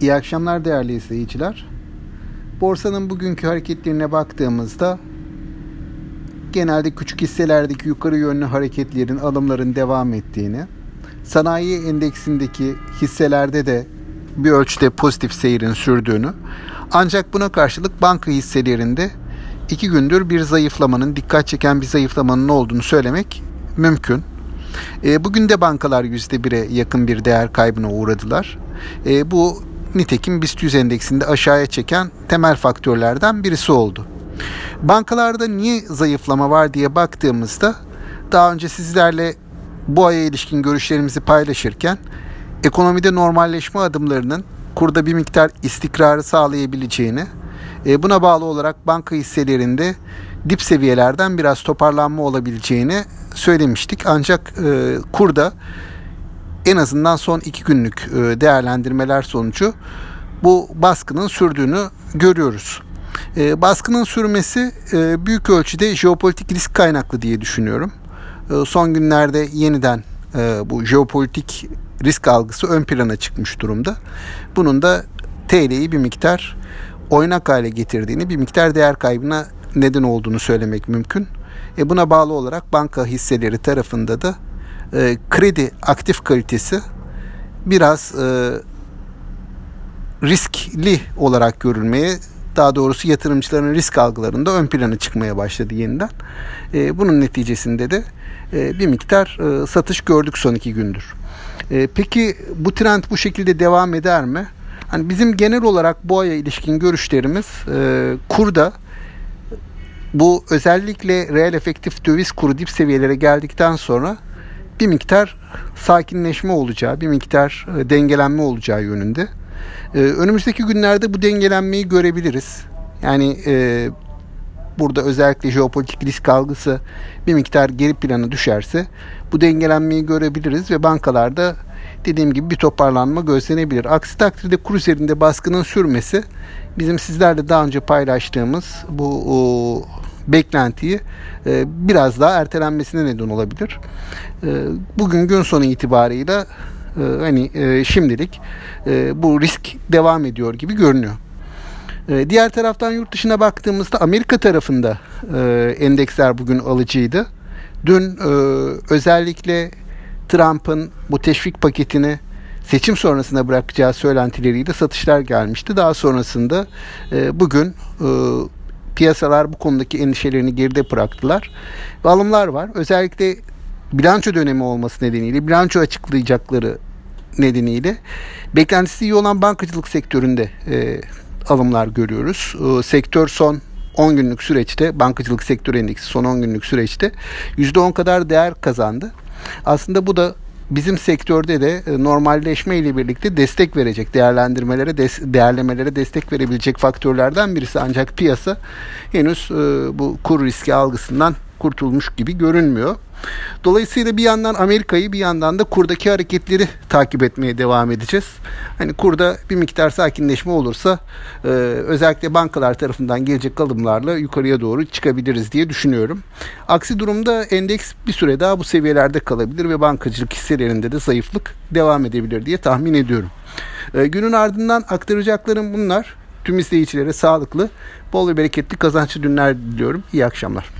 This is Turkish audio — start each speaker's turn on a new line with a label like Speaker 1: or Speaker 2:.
Speaker 1: İyi akşamlar değerli izleyiciler. Borsanın bugünkü hareketlerine baktığımızda genelde küçük hisselerdeki yukarı yönlü hareketlerin, alımların devam ettiğini, sanayi endeksindeki hisselerde de bir ölçüde pozitif seyrin sürdüğünü, ancak buna karşılık banka hisselerinde iki gündür bir zayıflamanın, dikkat çeken bir zayıflamanın olduğunu söylemek mümkün. E, bugün de bankalar %1'e yakın bir değer kaybına uğradılar. E, bu nitekim BIST 100 endeksinde aşağıya çeken temel faktörlerden birisi oldu. Bankalarda niye zayıflama var diye baktığımızda daha önce sizlerle bu aya ilişkin görüşlerimizi paylaşırken ekonomide normalleşme adımlarının kurda bir miktar istikrarı sağlayabileceğini, e, buna bağlı olarak banka hisselerinde dip seviyelerden biraz toparlanma olabileceğini söylemiştik. Ancak e, kurda en azından son iki günlük e, değerlendirmeler sonucu bu baskının sürdüğünü görüyoruz. E, baskının sürmesi e, büyük ölçüde jeopolitik risk kaynaklı diye düşünüyorum. Son günlerde yeniden bu jeopolitik risk algısı ön plana çıkmış durumda. Bunun da TL'yi bir miktar oynak hale getirdiğini, bir miktar değer kaybına neden olduğunu söylemek mümkün. E buna bağlı olarak banka hisseleri tarafında da e, kredi aktif kalitesi biraz e, riskli olarak görülmeye daha doğrusu yatırımcıların risk algılarında ön plana çıkmaya başladı yeniden. E, bunun neticesinde de e, bir miktar e, satış gördük son iki gündür. E, peki bu trend bu şekilde devam eder mi? Hani bizim genel olarak bu aya ilişkin görüşlerimiz e, kurda bu özellikle reel efektif döviz kuru dip seviyelere geldikten sonra bir miktar sakinleşme olacağı, bir miktar e, dengelenme olacağı yönünde. E, önümüzdeki günlerde bu dengelenmeyi görebiliriz. Yani e, burada özellikle jeopolitik risk algısı bir miktar geri plana düşerse bu dengelenmeyi görebiliriz ve bankalarda dediğim gibi bir toparlanma gözlenebilir. Aksi takdirde kur üzerinde baskının sürmesi bizim sizlerle daha önce paylaştığımız bu o, beklentiyi e, biraz daha ertelenmesine neden olabilir. E, bugün gün sonu itibarıyla e, hani e, şimdilik e, bu risk devam ediyor gibi görünüyor. E, diğer taraftan yurt dışına baktığımızda Amerika tarafında e, endeksler bugün alıcıydı. Dün e, özellikle Trump'ın bu teşvik paketini seçim sonrasında bırakacağı söylentileriyle satışlar gelmişti. Daha sonrasında e, bugün e, piyasalar bu konudaki endişelerini geride bıraktılar. Ve alımlar var. Özellikle bilanço dönemi olması nedeniyle, bilanço açıklayacakları nedeniyle beklentisi iyi olan bankacılık sektöründe e, alımlar görüyoruz. E, sektör son 10 günlük süreçte bankacılık sektör endeksi son 10 günlük süreçte %10 kadar değer kazandı. Aslında bu da bizim sektörde de e, normalleşme ile birlikte destek verecek değerlendirmelere, des, değerlemelere destek verebilecek faktörlerden birisi. Ancak piyasa henüz e, bu kur riski algısından kurtulmuş gibi görünmüyor. Dolayısıyla bir yandan Amerika'yı bir yandan da kurdaki hareketleri takip etmeye devam edeceğiz. Hani kurda bir miktar sakinleşme olursa e, özellikle bankalar tarafından gelecek alımlarla yukarıya doğru çıkabiliriz diye düşünüyorum. Aksi durumda endeks bir süre daha bu seviyelerde kalabilir ve bankacılık hisselerinde de zayıflık devam edebilir diye tahmin ediyorum. E, günün ardından aktaracaklarım bunlar. Tüm izleyicilere sağlıklı, bol ve bereketli kazançlı günler diliyorum. İyi akşamlar.